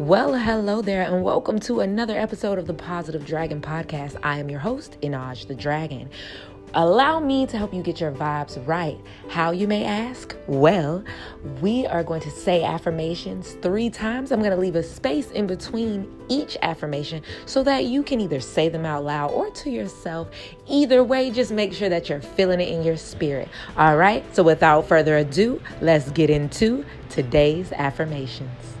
Well, hello there, and welcome to another episode of the Positive Dragon Podcast. I am your host, Inaj the Dragon. Allow me to help you get your vibes right. How you may ask? Well, we are going to say affirmations three times. I'm going to leave a space in between each affirmation so that you can either say them out loud or to yourself. Either way, just make sure that you're feeling it in your spirit. All right, so without further ado, let's get into today's affirmations.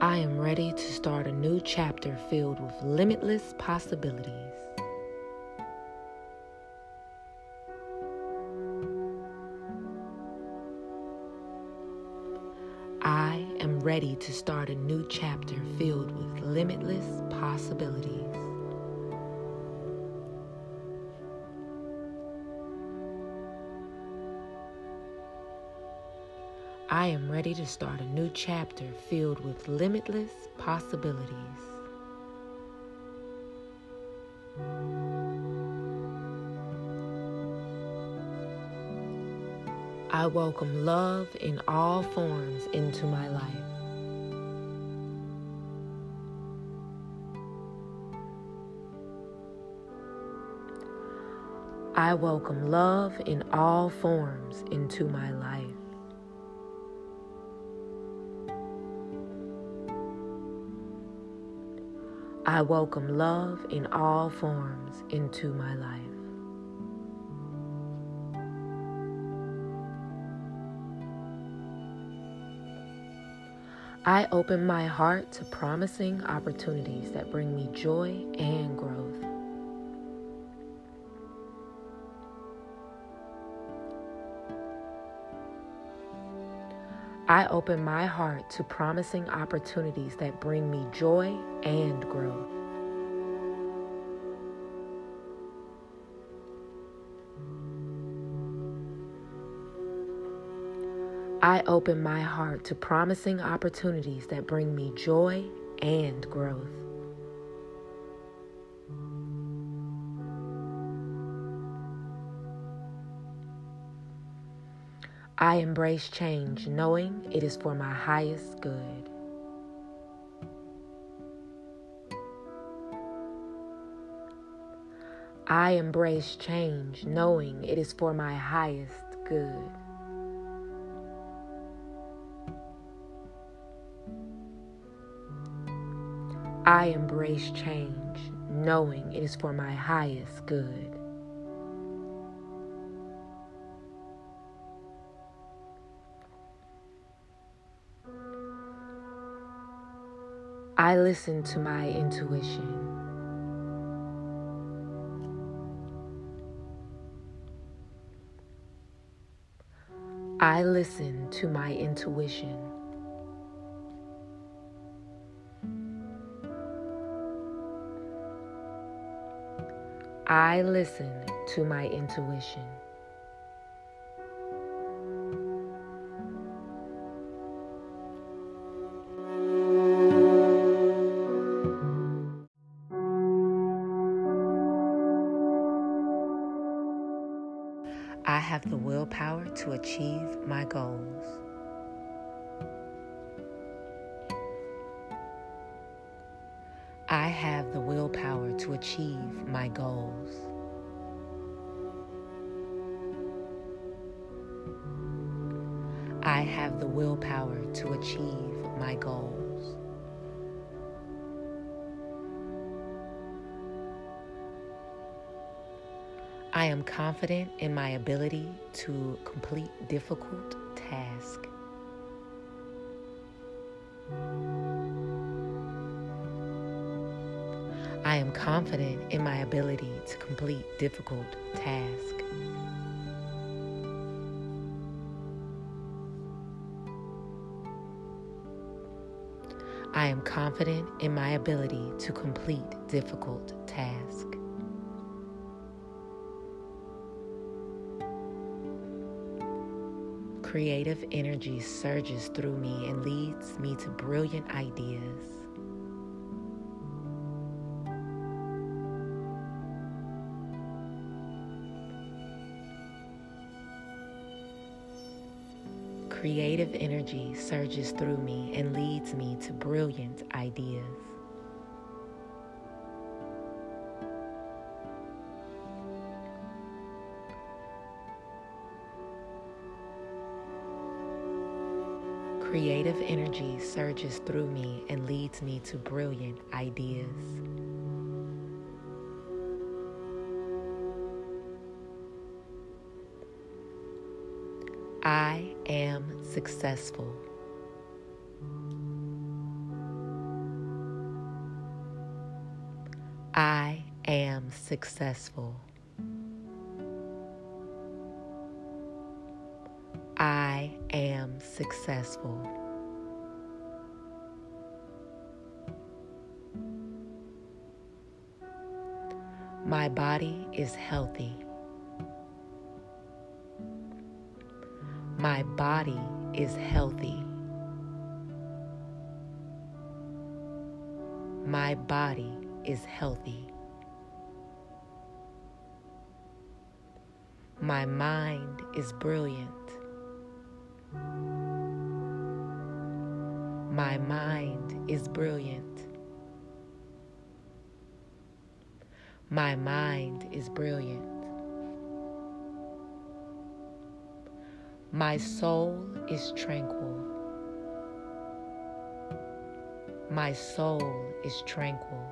I am ready to start a new chapter filled with limitless possibilities. I am ready to start a new chapter filled with limitless possibilities. I am ready to start a new chapter filled with limitless possibilities. I welcome love in all forms into my life. I welcome love in all forms into my life. I welcome love in all forms into my life. I open my heart to promising opportunities that bring me joy and growth. I open my heart to promising opportunities that bring me joy and growth. I open my heart to promising opportunities that bring me joy and growth. I embrace change knowing it is for my highest good. I embrace change knowing it is for my highest good. I embrace change knowing it is for my highest good. I listen to my intuition. I listen to my intuition. I listen to my intuition. I have the willpower to achieve my goals. I have the willpower to achieve my goals. I have the willpower to achieve my goals. I am confident in my ability to complete difficult tasks. I am confident in my ability to complete difficult tasks. I am confident in my ability to complete difficult tasks. Creative energy surges through me and leads me to brilliant ideas. Creative energy surges through me and leads me to brilliant ideas. Creative energy surges through me and leads me to brilliant ideas. I am successful. I am successful. Successful. My body is healthy. My body is healthy. My body is healthy. My mind is brilliant. My mind is brilliant. My mind is brilliant. My soul is tranquil. My soul is tranquil.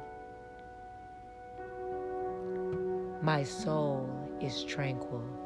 My soul is tranquil.